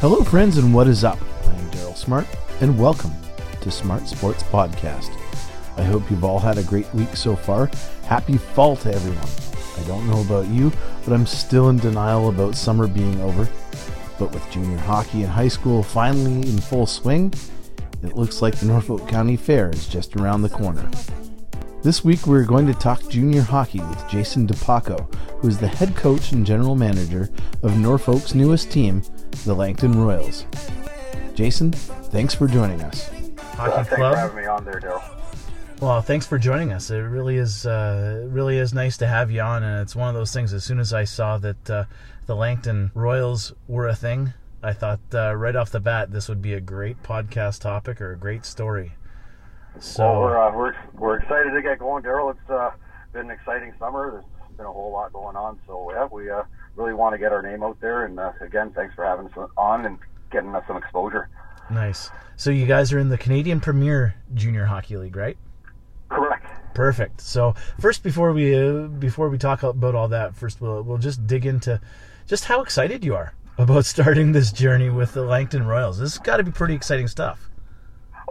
Hello, friends, and what is up? I'm Daryl Smart, and welcome to Smart Sports Podcast. I hope you've all had a great week so far. Happy fall to everyone. I don't know about you, but I'm still in denial about summer being over. But with junior hockey and high school finally in full swing, it looks like the Norfolk County Fair is just around the corner. This week we're going to talk junior hockey with Jason DePaco, who is the head coach and general manager of Norfolk's newest team, the Langton Royals. Jason, thanks for joining us. Hockey Thanks Club. for having me on there, Daryl. Well, thanks for joining us. It really is uh, really is nice to have you on, and it's one of those things. As soon as I saw that uh, the Langton Royals were a thing, I thought uh, right off the bat this would be a great podcast topic or a great story. So Well, we're, uh, we're we're excited to get going, Daryl. It's uh, been an exciting summer. There's been a whole lot going on, so yeah, we uh, really want to get our name out there. And uh, again, thanks for having us on and getting us some exposure. nice. So you guys are in the Canadian Premier Junior Hockey League, right? Correct. Perfect. So first, before we uh, before we talk about all that, first we'll we'll just dig into just how excited you are about starting this journey with the Langton Royals. This has got to be pretty exciting stuff.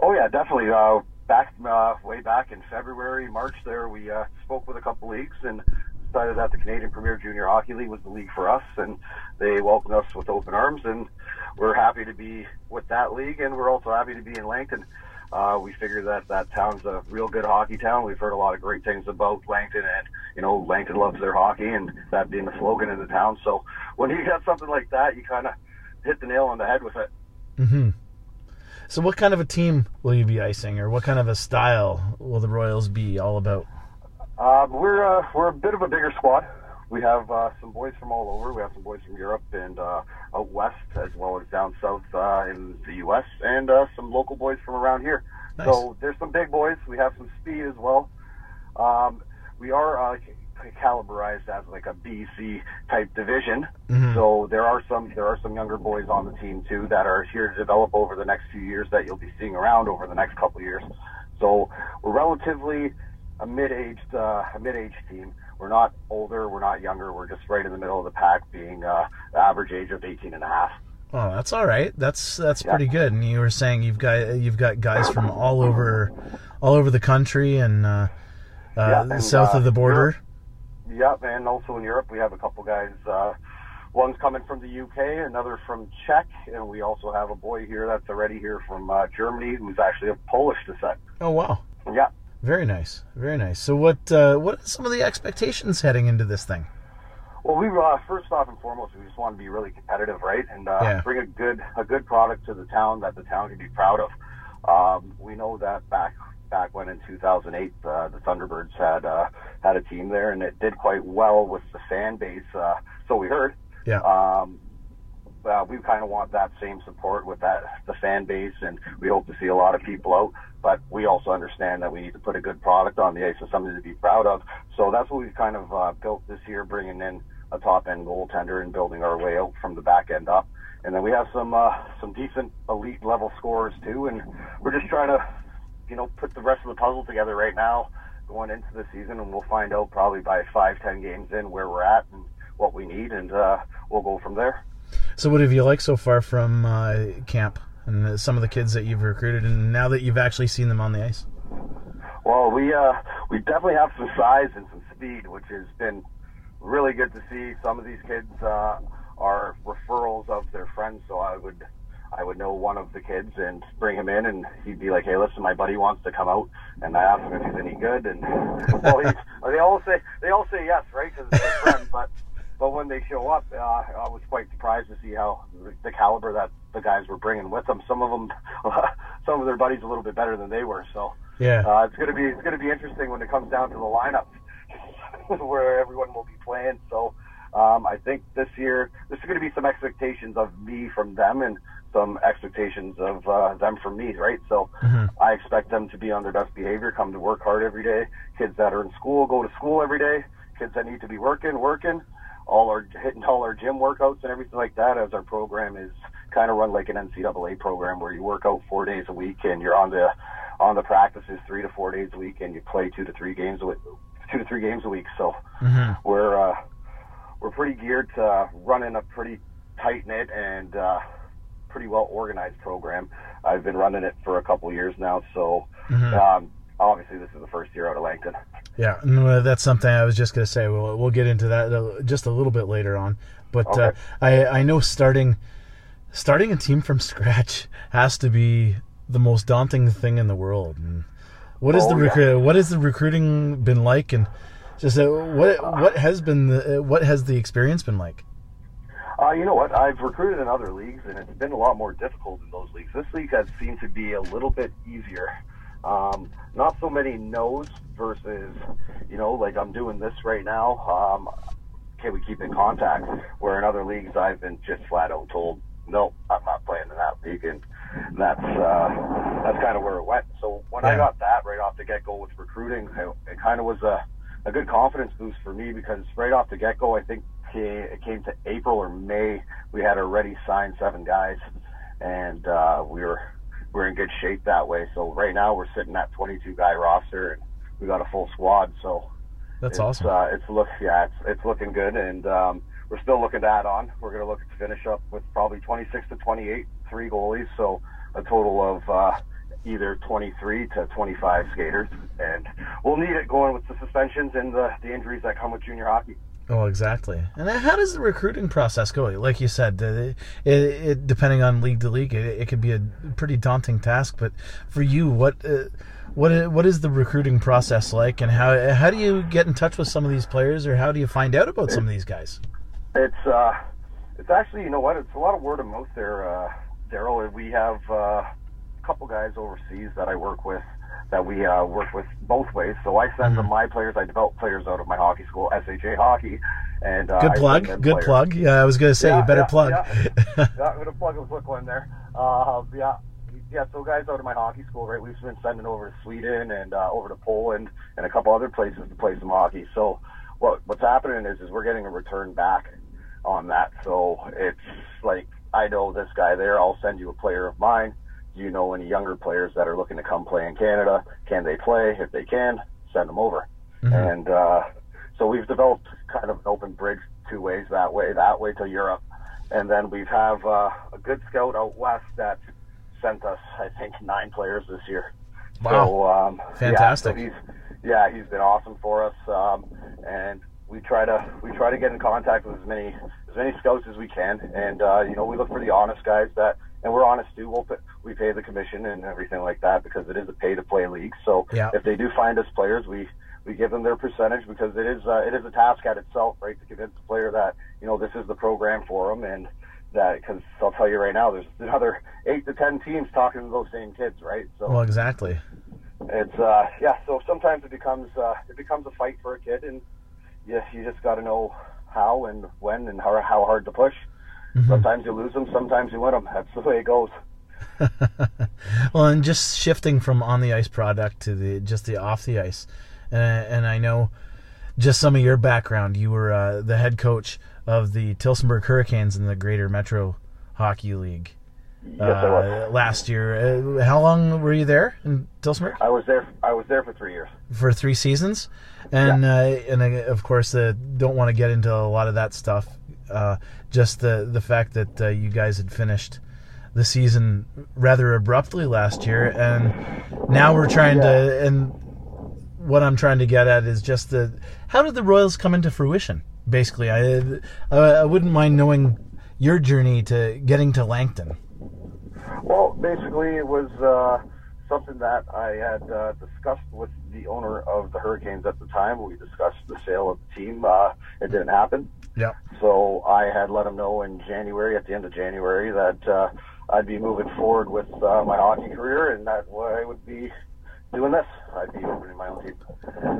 Oh yeah, definitely. Uh, back uh, way back in February, March, there we uh, spoke with a couple leagues and decided that the Canadian Premier Junior Hockey League was the league for us, and they welcomed us with open arms, and we're happy to be with that league, and we're also happy to be in Langton. Uh, we figured that that town's a real good hockey town. We've heard a lot of great things about Langton, and you know Langton loves their hockey, and that being the slogan in the town. So when you got something like that, you kind of hit the nail on the head with it. hmm So, what kind of a team will you be icing, or what kind of a style will the Royals be all about? Uh, we're uh, we're a bit of a bigger squad. We have uh, some boys from all over. We have some boys from Europe and uh, out west, as well as down south uh, in the U.S., and uh, some local boys from around here. Nice. So there's some big boys. We have some speed as well. Um, we are uh, as like a BC type division. Mhm. So there are some there are some younger boys on the team too that are here to develop over the next few years that you'll be seeing around over the next couple of years. So we're relatively a mid-aged uh, a mid-aged team. We're not older, we're not younger. We're just right in the middle of the pack, being uh, the average age of 18 and a half. Oh, that's all right. That's that's Yeah. pretty good. And you were saying you've got you've got guys from all over all over the country and uh, Yeah, uh, and, south uh, of the border. Yep, and also in Europe we have a couple guys. Uh, one's coming from the UK, another from Czech, and we also have a boy here that's already here from uh, Germany who's actually of Polish descent. Oh wow. Yeah. Very nice, very nice. So, what uh, what are some of the expectations heading into this thing? Well, we uh, first off and foremost, we just want to be really competitive, right, and uh, Yeah. bring a good a good product to the town that the town can be proud of. Um, we know that back back when in 2008, uh, the Thunderbirds had uh, had a team there, and it did quite well with the fan base. Uh, so we heard. Yeah. Um, uh, we kind of want that same support with that the fan base, and we hope to see a lot of people out. But we also understand that we need to put a good product on the ice and something to be proud of. So that's what we've kind of uh, built this year, bringing in a top end goaltender and building our way out from the back end up. And then we have some uh, some decent elite level scorers too, and we're just trying to, you know, put the rest of the puzzle together right now going into the season, and we'll find out probably by five ten games in where we're at and what we need, and uh, we'll go from there. So, what have you liked so far from uh, camp and uh, some of the kids that you've recruited, and now that you've actually seen them on the ice? Well, we uh, we definitely have some size and some speed, which has been really good to see. Some of these kids uh, are referrals of their friends, so I would I would know one of the kids and bring him in, and he'd be like, "Hey, listen, my buddy wants to come out," and I ask him if he's any good, and well, he's, they all say they all say yes, right, because it's their friend, but. But when they show up, uh, I was quite surprised to see how the caliber that the guys were bringing with them. Some of them, some of their buddies, a little bit better than they were. So Yeah. uh, it's gonna be it's gonna be interesting when it comes down to the lineup, where everyone will be playing. So um, I think this year there's gonna be some expectations of me from them and some expectations of uh, them from me, right? So Mhm. I expect them to be on their best behavior, come to work hard every day. Kids that are in school go to school every day. Kids that need to be working, working. All our hitting all our gym workouts and everything like that. As our program is kind of run like an NCAA program where you work out four days a week and you're on the on the practices three to four days a week and you play two to three games a week, two to three games a week. So hmm we're uh, we're pretty geared to running a pretty tight knit and uh, pretty well organized program. I've been running it for a couple years now, so mm-hmm. um, obviously this is the first year out of Langton. Yeah, that's something I was just going to say. We'll we'll get into that uh, just a little bit later on. But okay. uh, I I know starting starting a team from scratch has to be the most daunting thing in the world. And what is oh, the recruit? Yeah. What has the recruiting been like? And just uh, what what has been the, uh, what has the experience been like? Uh, you know what? I've recruited in other leagues, and it's been a lot more difficult in those leagues. This league has seemed to be a little bit easier. Um, not so many no's versus, you know, like I'm doing this right now. Um, can we keep in contact? Where in other leagues, I've been just flat out told, no, I'm not playing in that league, and that's uh, that's kind of where it went. So when yeah. I got that right off the get go with recruiting, it, it kind of was a a good confidence boost for me because right off the get go, I think it came to April or May, we had already signed seven guys, and uh, we were we are in good shape that way. So right now we're sitting at 22 guy roster, and we got a full squad. So that's it's, awesome. Uh, it's look yeah, it's it's looking good, and um, we're still looking to add on. We're going to look to finish up with probably 26 to 28, three goalies, so a total of uh, either 23 to 25 skaters, and we'll need it going with the suspensions and the, the injuries that come with junior hockey. Oh, exactly. And how does the recruiting process go? Like you said, it, it, depending on league to league, it, it could be a pretty daunting task. But for you, what uh, what what is the recruiting process like, and how how do you get in touch with some of these players, or how do you find out about some of these guys? It's uh, it's actually you know what, it's a lot of word of mouth there, uh, Daryl. We have uh, a couple guys overseas that I work with that we uh, work with both ways. So I send mm-hmm. them my players. I develop players out of my hockey school, SHA Hockey. And uh, good plug, good players. plug. Yeah, I was going to say yeah, you better yeah, plug. Yeah, yeah I'm going to plug a quick one there. Uh, yeah, yeah. So guys out of my hockey school, right? We've been sending over to Sweden and uh, over to Poland and a couple other places to play some hockey. So what what's happening is is we're getting a return back on that. So it's like I know this guy there. I'll send you a player of mine do you know any younger players that are looking to come play in Canada? Can they play? If they can, send them over. Mm-hmm. And uh, so we've developed kind of an open bridge two ways that way, that way to Europe. And then we have uh, a good scout out west that sent us, I think, nine players this year. Wow. So, um, Fantastic. Yeah, so he's, yeah, he's been awesome for us. Um, and we try to we try to get in contact with as many as many scouts as we can, and uh, you know we look for the honest guys that and we're honest too. We'll pay, we pay the commission and everything like that because it is a pay to play league. So yeah. if they do find us players, we we give them their percentage because it is uh, it is a task at itself, right, to convince the player that you know this is the program for them and that because I'll tell you right now, there's another eight to ten teams talking to those same kids, right? So well, exactly. It's uh yeah. So sometimes it becomes uh, it becomes a fight for a kid, and yes, you just got to know how and when and how how hard to push. Mm-hmm. Sometimes you lose them, sometimes you win them. That's the way it goes. well, and just shifting from on the ice product to the just the off the ice, and, and I know just some of your background. You were uh, the head coach of the Tillsonburg Hurricanes in the Greater Metro Hockey League. Yes, uh, last year. Uh, how long were you there in Tillsonburg? I was there. I was there for three years. For three seasons, and yeah. uh, and of course, uh, don't want to get into a lot of that stuff uh, just the the fact that uh, you guys had finished the season rather abruptly last year, and now we're trying to. And what I'm trying to get at is just the how did the Royals come into fruition? Basically, I I wouldn't mind knowing your journey to getting to Langton. Basically, it was. Uh something that I had uh, discussed with the owner of the Hurricanes at the time. We discussed the sale of the team. Uh, it didn't happen. Yeah. So I had let him know in January, at the end of January, that uh, I'd be moving forward with uh, my hockey career, and that I would be doing this. I'd be opening my own team.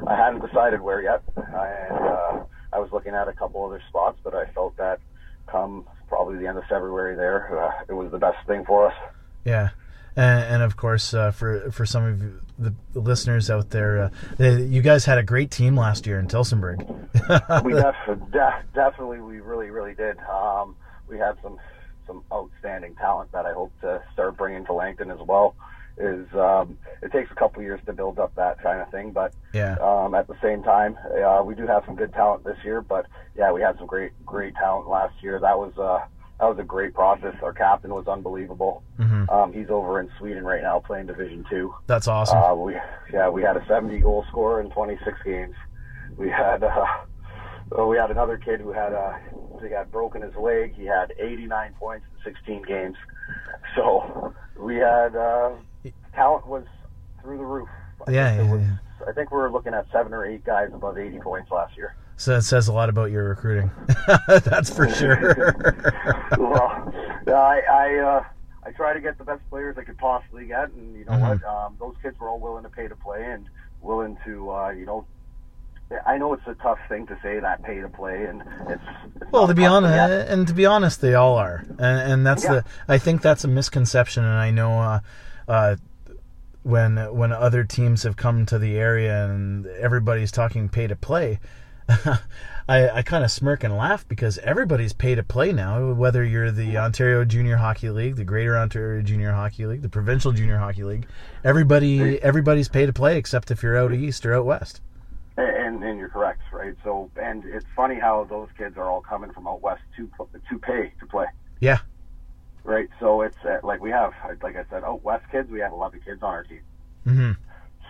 I hadn't decided where yet, and uh, I was looking at a couple other spots, but I felt that come probably the end of February, there, uh, it was the best thing for us. Yeah and, and of course uh, for for some of the, the listeners out there, uh, they, you guys had a great team last year in Tillsonburg. we def- def- definitely, we really, really did. Um, we had some some outstanding talent that I hope to start bringing to Langton as well. Is um, it takes a couple years to build up that kind of thing, but yeah. um, at the same time, uh, we do have some good talent this year. But yeah, we had some great great talent last year. That was uh, that was a great process. Our captain was unbelievable. Mhm. Um, he's over in Sweden right now playing Division Two. That's awesome. Uh, we yeah we had a 70 goal scorer in 26 games. We had uh, we had another kid who had uh, he had broken his leg. He had 89 points in 16 games. So we had uh, talent was through the roof. I Yeah, yeah, was- yeah. I think we were looking at seven or eight guys above 80 points last year. So it says a lot about your recruiting. That's for sure. well, I I, uh, I try to get the best players I could possibly get, and you know Mhm. what? Um, those kids were all willing to pay to play and willing to, uh, you know. I know it's a tough thing to say that pay to play, and it's, it's Well, to be honest, yet. and to be honest, they all are, and, and that's Yeah. the. I think that's a misconception, and I know uh, uh, when when other teams have come to the area and everybody's talking pay to play, I, I kind of smirk and laugh because everybody's pay to play now. Whether you're the Ontario Junior Hockey League, the Greater Ontario Junior Hockey League, the Provincial Junior Hockey League, everybody everybody's pay to play except if you're out east or out west. And, and you're correct, right? So, and it's funny how those kids are all coming from out west to to pay to play, Yeah, right? So it's uh, like we have, like I said, out west kids. We have 11 kids on our team. hmm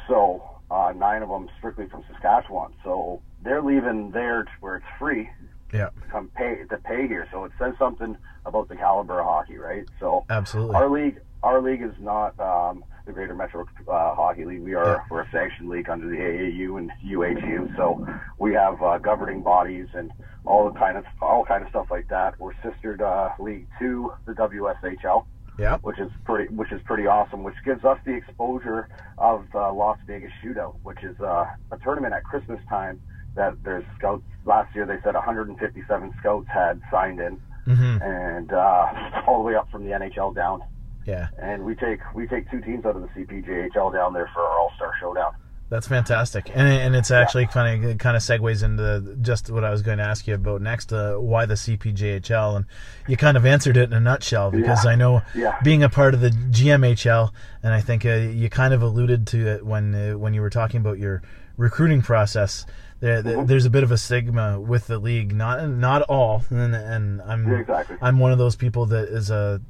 So uh, nine of them strictly from Saskatchewan. So they're leaving there to where it's free yeah, to come pay to pay here. So it says something about the caliber of hockey, right? So absolutely. our league, our league is not um, the Greater Metro uh, Hockey League. We are Yeah. we're a sanctioned league under the AAU and UHU. So we have uh, governing bodies and all the kind of all kind of stuff like that. We're sistered uh, league to the WSHL yeah, which is pretty which is pretty awesome, which gives us the exposure of the Las Vegas Shootout, which is uh, a tournament at Christmas time that there's scouts. Last year they said 157 scouts had signed in, hmm and uh, all the way up from the NHL down. yeah. And we take we take two teams out of the CPJHL down there for our All Star Showdown. That's fantastic, and and it's actually kind of kind of segues into just what I was going to ask you about next. Uh, why the CPJHL, and you kind of answered it in a nutshell because Yeah. I know Yeah. being a part of the GMHL, and I think uh, you kind of alluded to it when uh, when you were talking about your recruiting process. There, Mm-hmm. there's a bit of a stigma with the league, not not all, and, and I'm Yeah, exactly. I'm one of those people that is a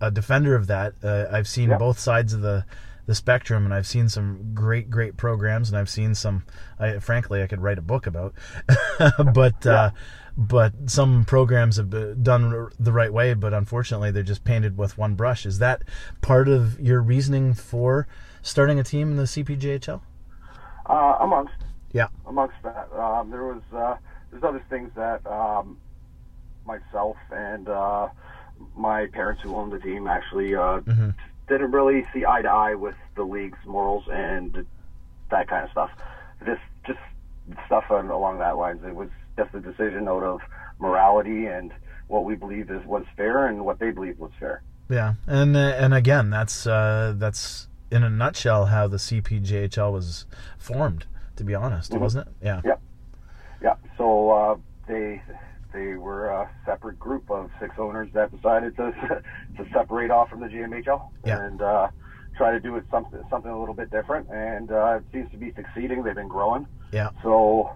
a defender of that. Uh, I've seen both sides of the the spectrum, and I've seen some great great programs, and I've seen some. I frankly I could write a book about, but uh, but some programs have been done the right way, but unfortunately they're just painted with one brush. Is that part of your reasoning for starting a team in the CPJHL? Uh, amongst Yeah. amongst that, um, there was uh, there's other things that um, myself and uh, my parents who owned the team actually uh, Mhm. Didn't really see eye to eye with the league's morals and that kind of stuff. This just stuff on, along that lines. It was just a decision out of morality and what we believe is was fair and what they believed was fair. Yeah, and uh, and again, that's uh, that's in a nutshell how the CPJHL was formed. To be honest, Mhm. wasn't it? Yeah. Yep. Yeah. So uh, they they were a separate group of six owners that decided to to separate off from the GMHL Yeah. and uh, try to do it something something a little bit different. And uh, it seems to be succeeding. They've been growing. Yeah. So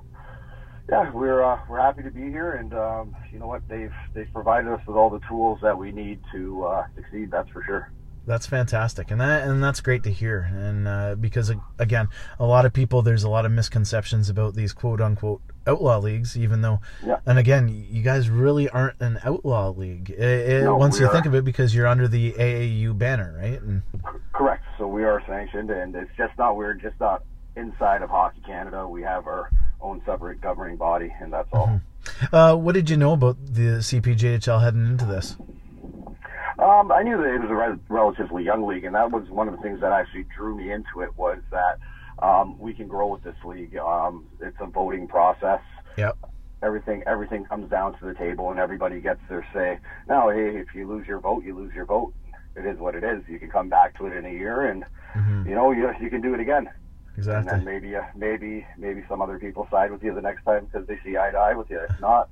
yeah, we're uh, we're happy to be here, and um, you know what? They've they've provided us with all the tools that we need to uh, succeed. That's for sure. That's fantastic, and that and that's great to hear. And uh, because again, a lot of people, there's a lot of misconceptions about these quote unquote outlaw leagues. Even though, Yeah. and again, you guys really aren't an outlaw league. It, No, once you think of it, because you're under the AAU banner, right? And Correct. So we are sanctioned, and it's just not we're just not inside of Hockey Canada. We have our own separate governing body, and that's all. uh, what did you know about the CPJHL heading into this? Um, I knew that it was a re- relatively young league, and that was one of the things that actually drew me into it was that um, we can grow with this league. Um, it's a voting process. Yep. Everything everything comes down to the table, and everybody gets their say. Now, hey, if you lose your vote, you lose your vote. It is what it is. You can come back to it in a year, and Mhm. you know you you can do it again. And Exactly. then maybe uh, maybe maybe some other people side with you the next time because they see eye to eye with you. If not,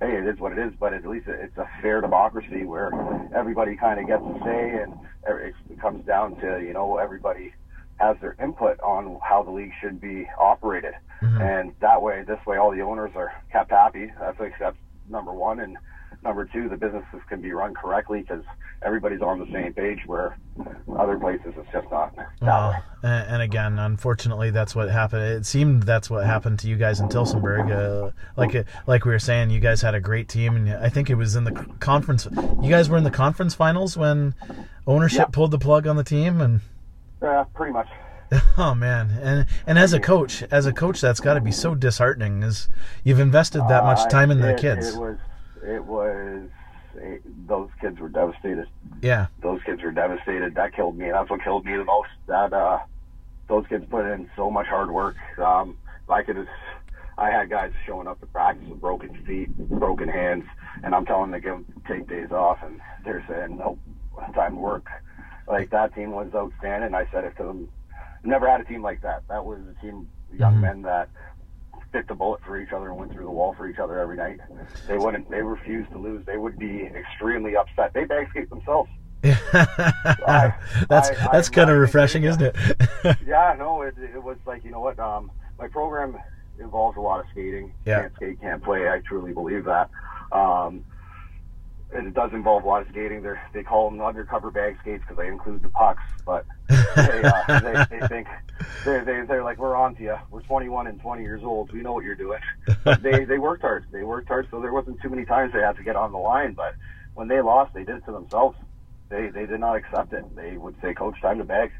hey, it is what it is. But at least it's a fair democracy where everybody kind of gets a say, and it it comes down to you know everybody has their input on how the league should be operated, Mhm. and that way, this way, all the owners are kept happy. That's like that's number one, and number two, the businesses can be run correctly because everybody's on the same page. Where other places it's just not. Well, and, and, again, unfortunately, that's what happened. It seemed that's what happened to you guys in Tillsonburg. Uh, like uh, like we were saying, you guys had a great team, and I think it was in the conference. You guys were in the conference finals when ownership yep. pulled the plug on the team, and yeah, pretty much. Oh man, and and as a coach, as a coach, that's got to be so disheartening. Is you've invested that much uh, time uh, in the kids. It was, it was. It, those kids were devastated. Yeah, those kids were devastated. That killed me. That's what killed me the most. That uh, those kids put in so much hard work. Um, I could have. I had guys showing up to practice with broken feet, broken hands, and I'm telling them to give take days off, and they're saying nope, time to work. Like that team was outstanding. I said it to them never had a team like that. That was a team young mm-hmm. men that bit the bullet for each other and went through the wall for each other every night. They wouldn't. They refused to lose. They would be extremely upset. They bag skate themselves. I, that's I, that's kind of refreshing, isn't it? yeah, no, it, it was like you know what, um, my program involves a lot of skating. Yeah. Can't skate, can't play. I truly believe that. Um, it does involve a lot of skating. They they call them undercover bag skates because they include the pucks, but they, uh, they, they think they they they're like we're on to you. We're 21 and 20 years old. We know what you're doing. But they they worked hard. They worked hard, so there wasn't too many times they had to get on the line. But when they lost, they did it to themselves. They they did not accept it. They would say, "Coach, time to bag,"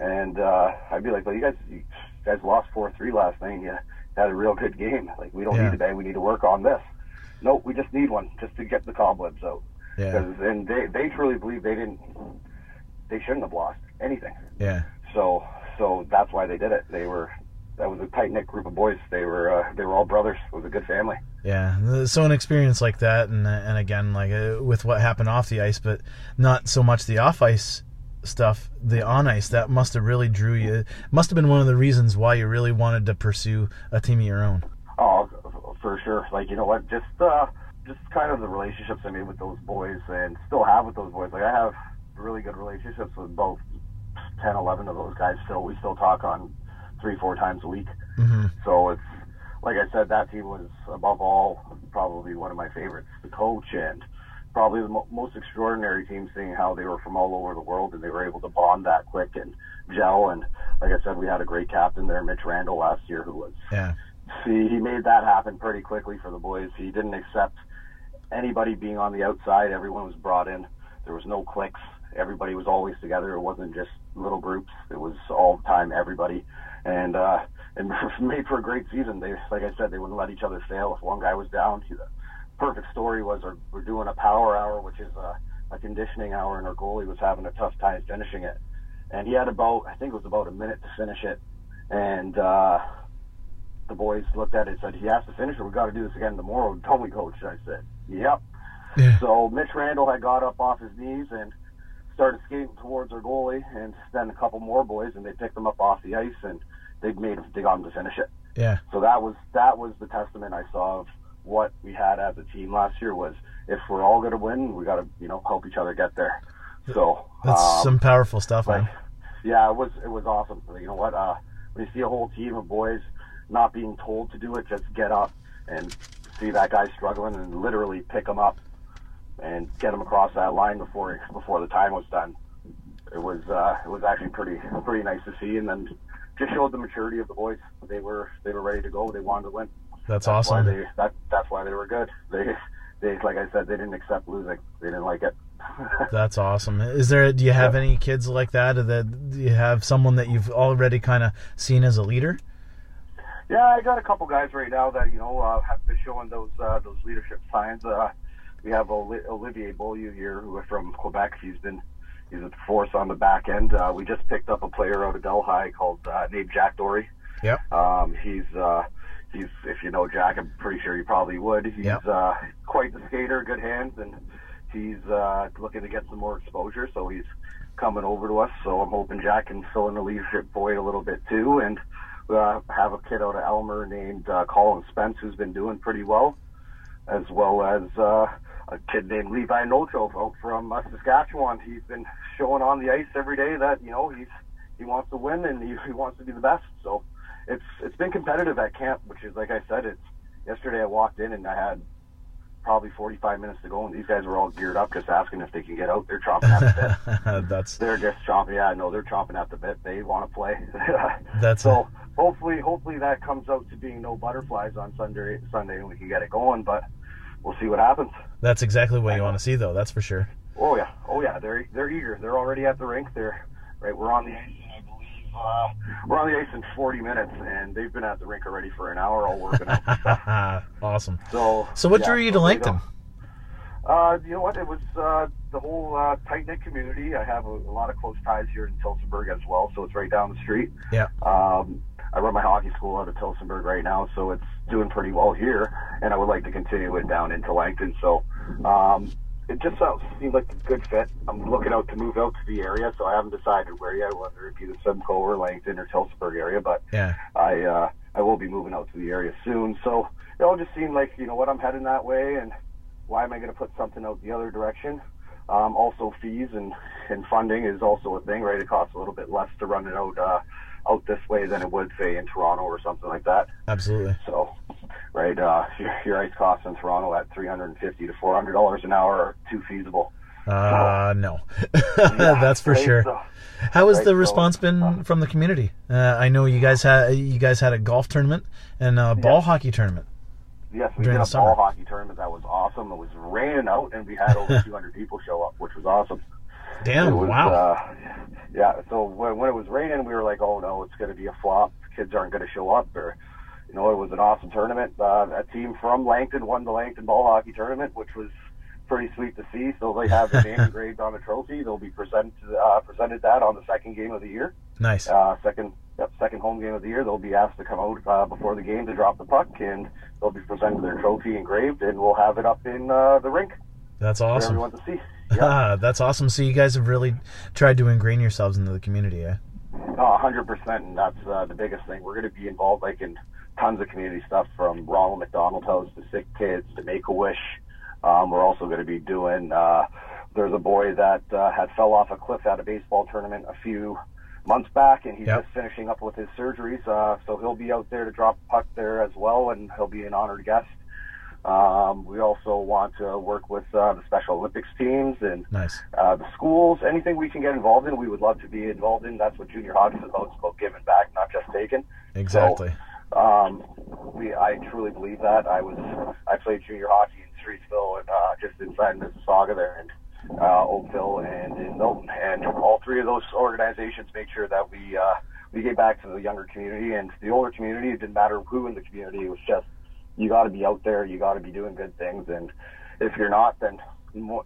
and uh, I'd be like, "Well, you guys you guys lost four three last night. You had a real good game. Like we don't yeah. need to bag. We need to work on this." Nope, we just need one just to get the cobwebs out. Yeah. And they they truly believe they didn't, they shouldn't have lost anything. Yeah. So so that's why they did it. They were that was a tight knit group of boys. They were uh, they were all brothers. It was a good family. Yeah, so an experience like that, and and again, like uh, with what happened off the ice, but not so much the off ice stuff, the on ice. That must have really drew you. Must have been one of the reasons why you really wanted to pursue a team of your own. For sure. Like you know what, just uh, just kind of the relationships I made with those boys and still have with those boys. Like I have really good relationships with both 10, 11 of those guys. Still, we still talk on three, four times a week. Mm-hmm. So it's like I said, that team was above all probably one of my favorites. The coach and probably the mo- most extraordinary team, seeing how they were from all over the world and they were able to bond that quick and gel. And like I said, we had a great captain there, Mitch Randall, last year, who was yeah he he made that happen pretty quickly for the boys. He didn't accept anybody being on the outside. Everyone was brought in. There was no cliques. Everybody was always together. It wasn't just little groups. It was all the time, everybody, and uh, and made for a great season. They, like I said, they wouldn't let each other fail. If one guy was down, the perfect story was our, we're doing a power hour, which is a, a conditioning hour, and our goalie was having a tough time finishing it, and he had about I think it was about a minute to finish it, and. uh the boys looked at it and said, he has to finish it. We've got to do this again tomorrow. Don't we, coach? I said, yep. Yeah. So Mitch Randall had got up off his knees and started skating towards our goalie, and then a couple more boys, and they picked him up off the ice, and they made him, they got him to finish it. Yeah. So that was that was the testament I saw of what we had as a team last year was if we're all going to win, we got to you know help each other get there. So that's um, some powerful stuff, man. Yeah, it was it was awesome. You know what? Uh, when you see a whole team of boys not being told to do it, just get up and see that guy struggling and literally pick him up and get him across that line before before the time was done. It was uh, it was actually pretty pretty nice to see, and then just showed the maturity of the boys. They were they were ready to go. They wanted to win. That's, that's awesome. Why they, that that's why they were good. They they like I said, they didn't accept losing. They didn't like it. That's awesome. Is there? Do you have yeah. any kids like that? That do you have someone that you've already kind of seen as a leader? Yeah, I got a couple guys right now that you know uh, have been showing those uh, those leadership signs. Uh, we have Olivier Beaulieu here, who is from Quebec. He's been he's a force on the back end. Uh, we just picked up a player out of Delhi called uh, named Jack Dory. Yep. Um, he's uh, he's if you know Jack, I'm pretty sure you probably would. He's yep. uh, quite the skater, good hands, and he's uh, looking to get some more exposure. So he's coming over to us. So I'm hoping Jack can fill in the leadership void a little bit too, and uh, have a kid out of Elmer named uh, Colin Spence who's been doing pretty well, as well as uh, a kid named Levi Nocho out from uh, Saskatchewan. He's been showing on the ice every day that you know he's he wants to win and he, he wants to be the best. So it's it's been competitive at camp, which is like I said. It's yesterday I walked in and I had probably 45 minutes to go, and these guys were all geared up, just asking if they can get out. They're chomping at the bit. that's they're just chomping. Yeah, no, they're chomping at the bit. They want to play. that's so. Hopefully, hopefully that comes out to being no butterflies on Sunday, Sunday, and we can get it going. But we'll see what happens. That's exactly what you want to see, though. That's for sure. Oh yeah, oh yeah. They're they're eager. They're already at the rink. They're right. We're on the ice, and I believe uh, we're on the ice in 40 minutes, and they've been at the rink already for an hour, all working out. awesome. So, so what yeah, drew you to Langton? Uh, you know what? It was uh, the whole uh, tight knit community. I have a, a lot of close ties here in Tillsonburg as well, so it's right down the street. Yeah. Um, I run my hockey school out of Tillsonburg right now, so it's doing pretty well here, and I would like to continue it down into Langton. So um, it just sounds, seemed like a good fit. I'm looking out to move out to the area, so I haven't decided where yet, whether it be the Simcoe or Langton or Tillsonburg area, but yeah, I uh, I will be moving out to the area soon. So it all just seemed like you know what I'm heading that way, and why am I going to put something out the other direction? Um, also, fees and and funding is also a thing, right? It costs a little bit less to run it out. Uh, out this way than it would say in Toronto or something like that. Absolutely. So, right, uh, your, your ice costs in Toronto at three hundred and fifty to four hundred dollars an hour are too feasible. Uh, so, no, that's for right, sure. So, How has right, the response so, been uh, from the community? Uh, I know you guys had you guys had a golf tournament and a ball Yeah. hockey tournament. Yes, we did a summer. ball hockey tournament that was awesome. It was raining out, and we had over two hundred people show up, which was awesome. Damn! Was, wow. Uh, yeah. So when, when it was raining, we were like, "Oh no, it's going to be a flop. Kids aren't going to show up." Or, you know, it was an awesome tournament. Uh, a team from Langton won the Langton ball hockey tournament, which was pretty sweet to see. So they have their name engraved on a trophy. They'll be presented uh, presented that on the second game of the year. nice. Uh, second yep, second home game of the year. They'll be asked to come out uh, before the game to drop the puck, and they'll be presented their trophy engraved, and we'll have it up in uh, the rink That's for awesome. everyone to see. Yeah. Ah, that's awesome. So you guys have really tried to ingrain yourselves into the community, eh? A hundred percent, and that's uh, the biggest thing. We're going to be involved like in tons of community stuff, from Ronald McDonald House to Sick Kids to Make a Wish. Um, we're also going to be doing. Uh, there's a boy that uh, had fell off a cliff at a baseball tournament a few months back, and he's Yep. just finishing up with his surgeries. Uh, so he'll be out there to drop puck there as well, and he'll be an honored guest. Um, we also want to work with uh, the Special Olympics teams and Nice. uh, the schools, anything we can get involved in, we would love to be involved in. That's what junior hockey is about. It's about giving back, not just taking. Exactly. Um, we, I truly believe that. I was, I played junior hockey in Streetsville and uh, just inside Mississauga there, and uh, Oakville and in Milton, and all three of those organizations make sure that we uh, we gave back to the younger community and the older community. It didn't matter who in the community. It was just you got to be out there. You got to be doing good things, and if you're not, then more,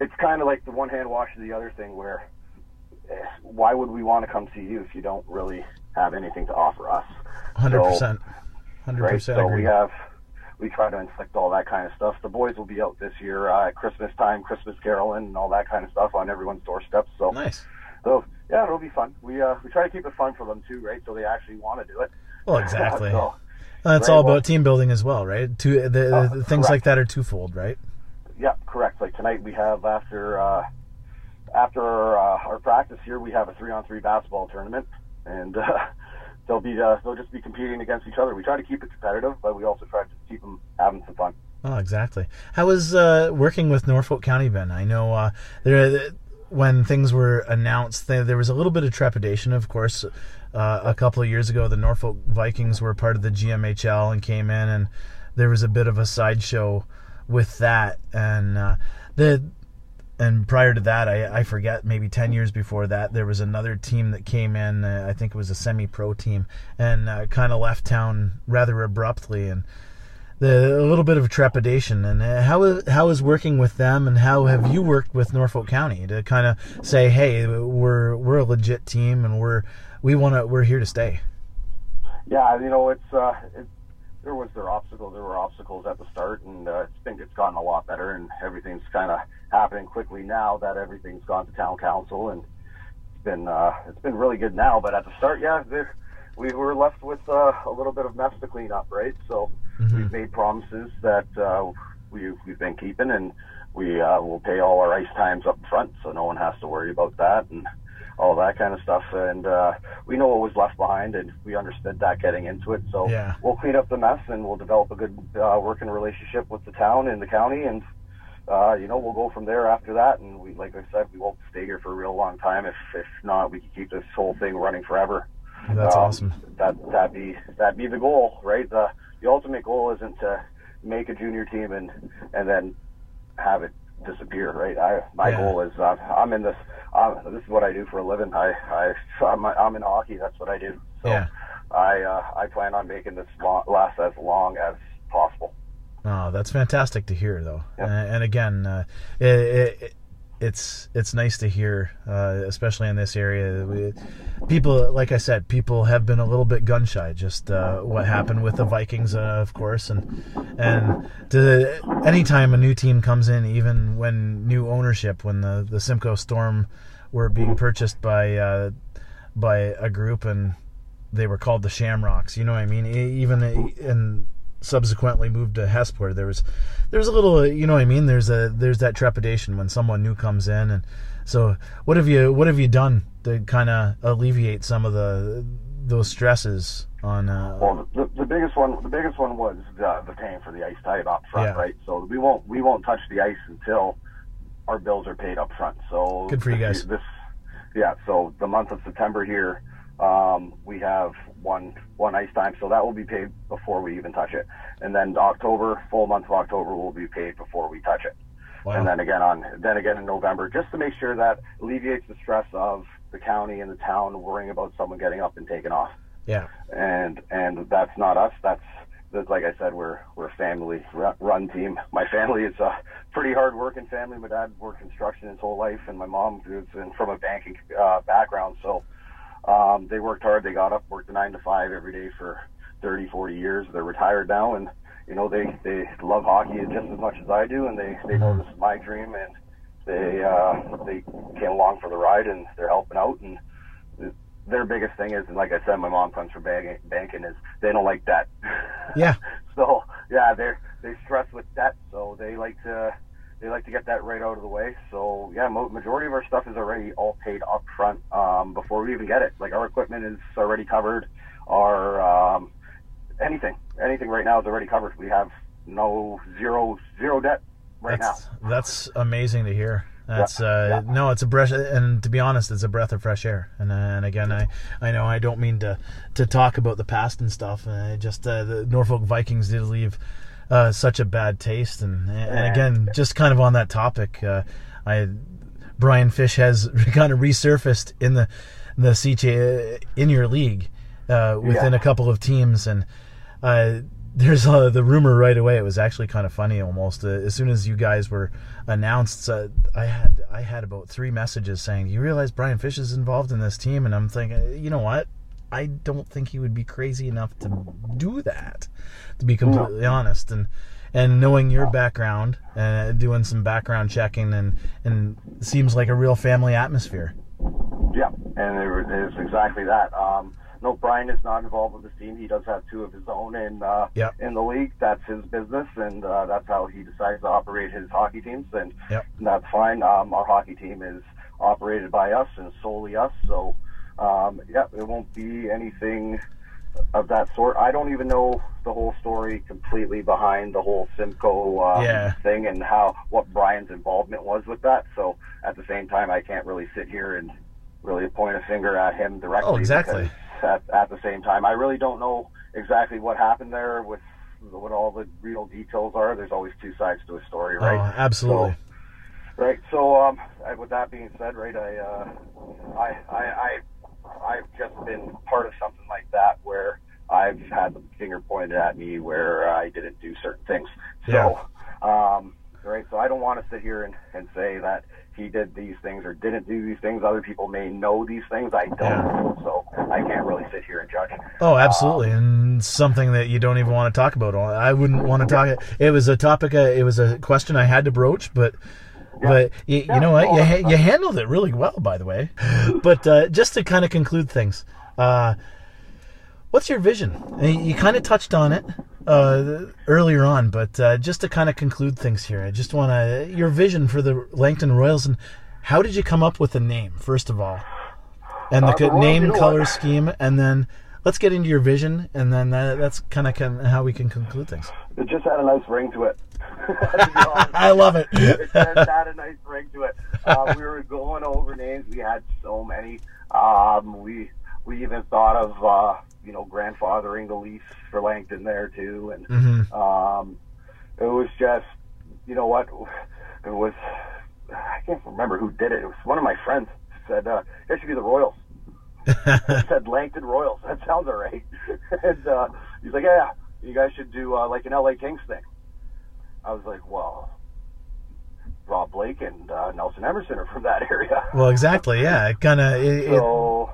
it's kind of like the one hand wash the other thing where eh, why would we want to come see you if you don't really have anything to offer us Hundred percent, hundred percent. so we have we try to inflict all that kind of stuff the boys will be out this year uh, at christmas time christmas caroling and all that kind of stuff on everyone's doorsteps so Nice. so yeah it'll be fun we uh we try to keep it fun for them too right so they actually want to do it Well, exactly. so, That's Right, all about team building as well, right? Two, the, Uh, the things correct. like that are twofold, right? yeah correct like tonight we have after uh after uh, our practice here we have a three on three basketball tournament and uh they'll be uh, they'll just be competing against each other we try to keep it competitive but we also try to keep them having some fun Oh, exactly. How was uh, working with Norfolk County been? I know uh, there when things were announced, there, there was a little bit of trepidation. Of course, uh, a couple of years ago, the Norfolk Vikings were part of the GMHL and came in, and there was a bit of a sideshow with that. And uh, the and prior to that, I, I forget, maybe 10 years before that, there was another team that came in. Uh, I think it was a semi pro team and uh, kind of left town rather abruptly. And the, a little bit of trepidation. And uh, how how is working with them and how have you worked with Norfolk County to kind of say, hey, we're, we're a legit team and we're, we want to, we're here to stay. Yeah, you know, it's uh, it, there was their obstacles. There were obstacles at the start, and uh, it's been it's gotten a lot better, and everything's kind of happening quickly now that everything's gone to town council, and it's been uh, it's been really good now. But at the start, yeah, there, we were left with uh, a little bit of mess to clean up, right? So we've made promises that uh, we we've been keeping, and we uh, will pay all our ice times up front, so no one has to worry about that, and all that kind of stuff. And uh, we know what was left behind, and we understood that getting into it. So Yeah. we'll clean up the mess, and we'll develop a good uh, working relationship with the town and the county, and uh, you know we'll go from there after that. And we, like I said, we won't stay here for a real long time. If if not, we can keep this whole thing running forever. That's Um, awesome. That that be that be the goal, right? The the ultimate goal isn't to make a junior team and and then have it disappear, right? I my Yeah. goal is uh, I'm in this. Uh, this is what I do for a living. I I I'm, I'm in hockey. That's what I do. So Yeah. I uh, I plan on making this long, last as long as possible. Oh, that's fantastic to hear, though. Yeah. Uh, and again, uh, it, it, it's it's nice to hear, uh, especially in this area. We, people, like I said, people have been a little bit gun shy. Just uh, what happened with the Vikings, uh, of course, and and to, anytime a new team comes in, even when new ownership, when the the Simcoe Storm were being purchased by uh, by a group and they were called the Shamrocks. You know what I mean? Even and subsequently moved to Hespeler. There was there's a little, you know what I mean? There's a there's that trepidation when someone new comes in, and so what have you what have you done to kind of alleviate some of the those stresses on? Uh, Well, the, the biggest one, the biggest one was the, the paying for the ice type up front, Yeah. right? So we won't we won't touch the ice until our bills are paid up front. So Good for you guys. This, yeah. So the month of September here, um, we have one one ice time, so that will be paid before we even touch it, and then October, full month of October, will be paid before we touch it. wow. and then again on then again in November, just to make sure that alleviates the stress of the county and the town worrying about someone getting up and taking off. yeah, And and that's not us. That's that's like I said, we're we're a family run team. My family is a pretty hard working family. My dad worked construction his whole life, and my mom is in, from a banking uh, background. So um, they worked hard. They got up, worked a nine to five every day for 30, 40 years. They're retired now, and you know they they love hockey just as much as I do, and they they know this is my dream, and they uh, they came along for the ride, and they're helping out, and their biggest thing is, and like I said, my mom comes from banking, banking is they don't like debt. Yeah. so yeah, they're they stress with debt, so they like to they like to get that right out of the way. So yeah, mo- majority of our stuff is already all paid up front um, before we even get it. Like our equipment is already covered. Our um, anything anything right now is already covered. We have no zero zero debt right that's now. that's amazing to hear. That's Yeah, uh, yeah. no, it's a breath, and to be honest, it's a breath of fresh air. And uh, and again, I I know I don't mean to to talk about the past and stuff. Uh, just uh, the Norfolk Vikings did leave uh, such a bad taste, and and again, just kind of on that topic, uh, I Brian Fish has kind of resurfaced in the the CJ in your league uh, within Yeah. a couple of teams, and uh, there's uh, the rumor right away. It was actually kind of funny almost. Uh, as soon as you guys were announced, uh, I had I had about three messages saying, "You realize Brian Fish is involved in this team?" And I'm thinking, you know what? I don't think he would be crazy enough to do that, to be completely honest. And and knowing your background, uh, doing some background checking, and and seems like a real family atmosphere. Yeah, and it is exactly that. Um, no, Brian is not involved with the team. He does have two of his own in uh, Yep. in the league. That's his business, and uh, that's how he decides to operate his hockey teams, and Yep. that's fine. Um, our hockey team is operated by us and solely us, so um, yeah, it won't be anything of that sort. I don't even know the whole story completely behind the whole Simcoe uh, Yeah. thing and how what Brian's involvement was with that. So at the same time, I can't really sit here and really point a finger at him directly. Oh, exactly. At, at the same time, I really don't know exactly what happened there with what all the real details are. There's always two sides to a story, right? Oh, absolutely. Right. So, um, with that being said, right, I, uh, I, I, I, I've just been part of something like that where I've had the finger pointed at me where I didn't do certain things. So, um, right. So I don't want to sit here and, and say that he did these things or didn't do these things. Other people may know these things. I don't. Yeah. So I can't really sit here and judge. Oh, absolutely, and something that you don't even want to talk about. I wouldn't want to talk. It was a topic. Uh, it was a question I had to broach, but. But you, you know what? You, ha- you handled it really well, by the way. But uh, just to kind of conclude things, uh, what's your vision? Uh, You kind of touched on it uh, earlier on, but uh, just to kind of conclude things here, I just want to your vision for the Langton Royals and how did you come up with the name? First of all, and the Uh, the name, color scheme, and then let's get into your vision, and then that, that's kind of how we can conclude things. It just had a nice ring to it. To be honest. I love it. it just had a nice ring to it. Uh, we were going over names. We had so many. Um, we we even thought of uh, you know grandfathering the Leafs for Langton there too, and Mhm. um, it was just you know what it was. I can't remember who did it. It was one of my friends said uh, it should be the Royals. Said Langton Royals. That sounds all right. and uh, he's like, yeah, you guys should do uh, like an LA Kings thing. I was like, well, Rob Blake and uh, Nelson Emerson are from that area. Well, exactly. Yeah, it kind of. It, so,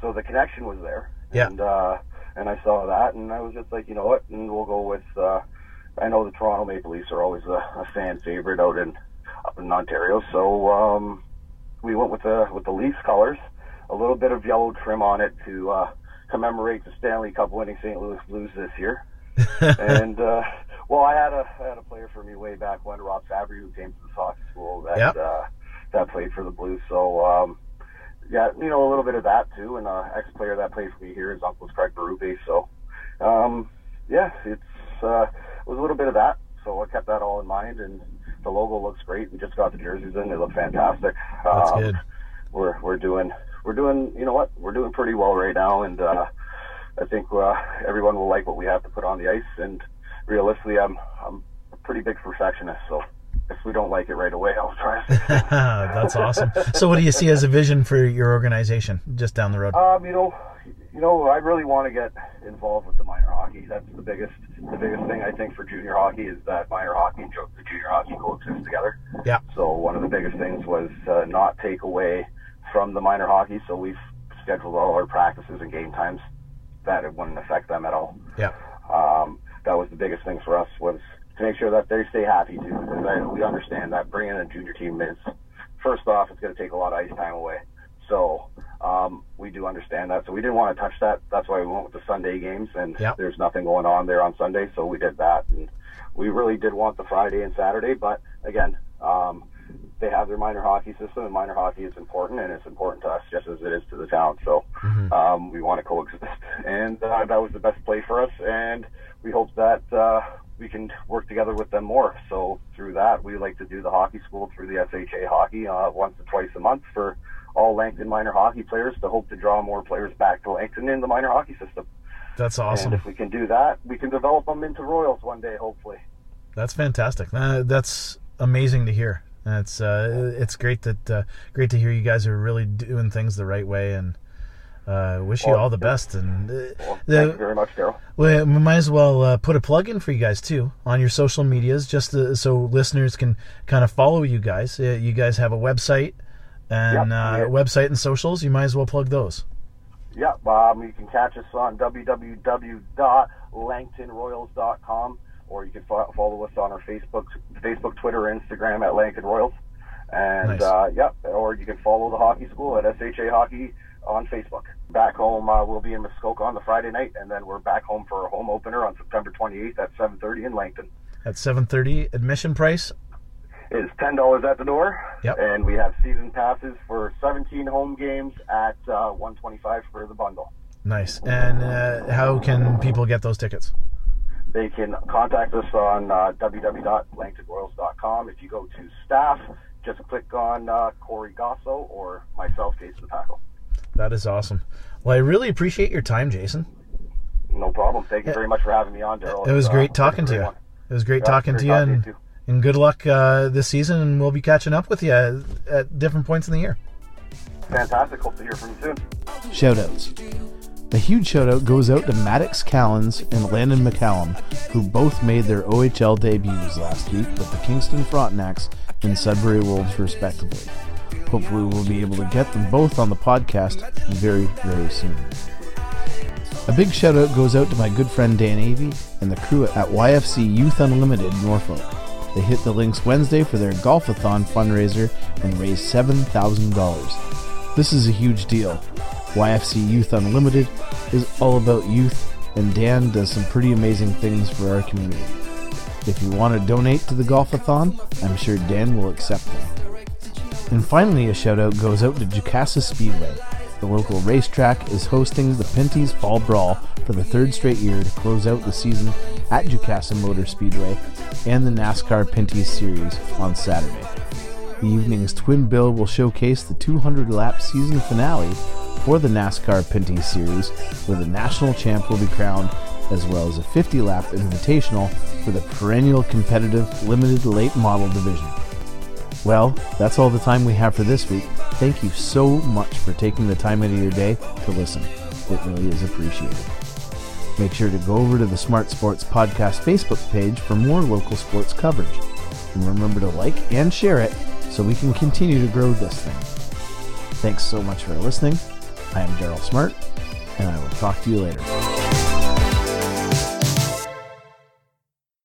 so the connection was there. Yeah. And uh, and I saw that, and I was just like, you know what? And we'll go with. Uh, I know the Toronto Maple Leafs are always a, a fan favorite out in up in Ontario, so um, we went with the with the Leafs colors, a little bit of yellow trim on it to uh, commemorate the Stanley Cup winning St. Louis Blues this year. and uh, well, I had a I had a player for me way back when Rob Fabry, who came to the hockey school that Yep. uh, that played for the Blues. So um, yeah, you know a little bit of that too. And uh, ex player that played for me here, his uncle's Craig Berube. So um, yeah, it's uh, it was a little bit of that. So I kept that all in mind, and the logo looks great. We just got the jerseys in; they look fantastic. That's Um, good. We're we're doing we're doing you know what we're doing pretty well right now, and uh, I think uh, everyone will like what we have to put on the ice. And realistically, I'm I'm a pretty big perfectionist, so if we don't like it right away, I'll try. to fix it. That's awesome. So, what do you see as a vision for your organization just down the road? Um, you know, you know, I really want to get involved with the minor hockey. That's the biggest, the biggest thing I think for junior hockey is that minor hockey and the junior hockey coexist together. Yeah. So one of the biggest things was uh, not take away from the minor hockey. So we've scheduled all our practices and game times that it wouldn't affect them at all. Yeah. Um, that was the biggest thing for us was to make sure that they stay happy too. Because I, we understand that bringing a junior team is first off, it's going to take a lot of ice time away. So um, we do understand that. So we didn't want to touch that. That's why we went with the Sunday games, and Yep. there's nothing going on there on Sunday, so we did that. And we really did want the Friday and Saturday, but again, um, they have their minor hockey system, and minor hockey is important, and it's important to us just as it is to the town. So um, we want to coexist, and uh, that was the best play for us. And we hope that uh, we can work together with them more. So through that, we like to do the hockey school through the SHA hockey uh, once or twice a month for all Langton minor hockey players to hope to draw more players back to Langton in the minor hockey system. That's And awesome. if we can do that, we can develop them into Royals one day, hopefully. That's fantastic. Uh, that's amazing to hear. It's uh, it's great that uh, great to hear you guys are really doing things the right way, and uh, wish you all the best. And uh, Well, the- thank you very much, Daryl. Well, we might as well uh, put a plug in for you guys too on your social medias, just to, so listeners can kind of follow you guys. Uh, you guys have a website and Yep, uh, website and socials. You might as well plug those. Yeah, um, you can catch us on www.langtonroyals.com, or you can fo- follow us on our Facebook, Facebook, Twitter, Instagram at Langton Royals. And Nice. uh, yeah, or you can follow the hockey school at SHA Hockey on Facebook. Back home, uh, we'll be in Muskoka on the Friday night, and then we're back home for a home opener on September 28th at 7:30 in Langton. At seven thirty, admission price. It's ten dollars at the door, Yep. and we have season passes for 17 home games at uh, 125 for the bundle. Nice. And uh, how can people get those tickets? They can contact us on uh, www.langtonroyals.com. If you go to staff, just click on uh, Corey Gosso or myself, Jason Paco. That is awesome. Well, I really appreciate your time, Jason. No problem. Thank you very much for having me on, Daryl. It was Uh, great it's talking a to you. one. It was great Yeah, talking great to you, and, to you, too. and good luck uh, this season. And we'll be catching up with you at, at different points in the year. Fantastic. Hope to hear from you soon. Shoutouts. A huge shout out goes out to Maddox Callens and Landon McCallum, who both made their OHL debuts last week with the Kingston Frontenacs and Sudbury Wolves, respectively. Hopefully, we'll be able to get them both on the podcast very, very soon. A big shout out goes out to my good friend Dan Avey and the crew at YFC Youth Unlimited Norfolk. They hit the links Wednesday for their golfathon fundraiser and raised $7,000. This is a huge deal. YFC Youth Unlimited is all about youth, and Dan does some pretty amazing things for our community. If you want to donate to the golfathon, I'm sure Dan will accept them. And finally, a shout out goes out to Jukasa Speedway. The local racetrack is hosting the Pinty's Fall Brawl for the third straight year to close out the season at Jukasa Motor Speedway and the NASCAR Pinty's Series on Saturday. The evening's twin bill will showcase the 200 lap season finale for the NASCAR Pinty's Series, where the national champ will be crowned, as well as a 50 lap invitational for the perennial competitive limited late model division. Well, that's all the time we have for this week. Thank you so much for taking the time out of your day to listen. It really is appreciated. Make sure to go over to the Smart Sports Podcast Facebook page for more local sports coverage. And remember to like and share it so we can continue to grow this thing. Thanks so much for listening. I am Daryl Smart, and I will talk to you later.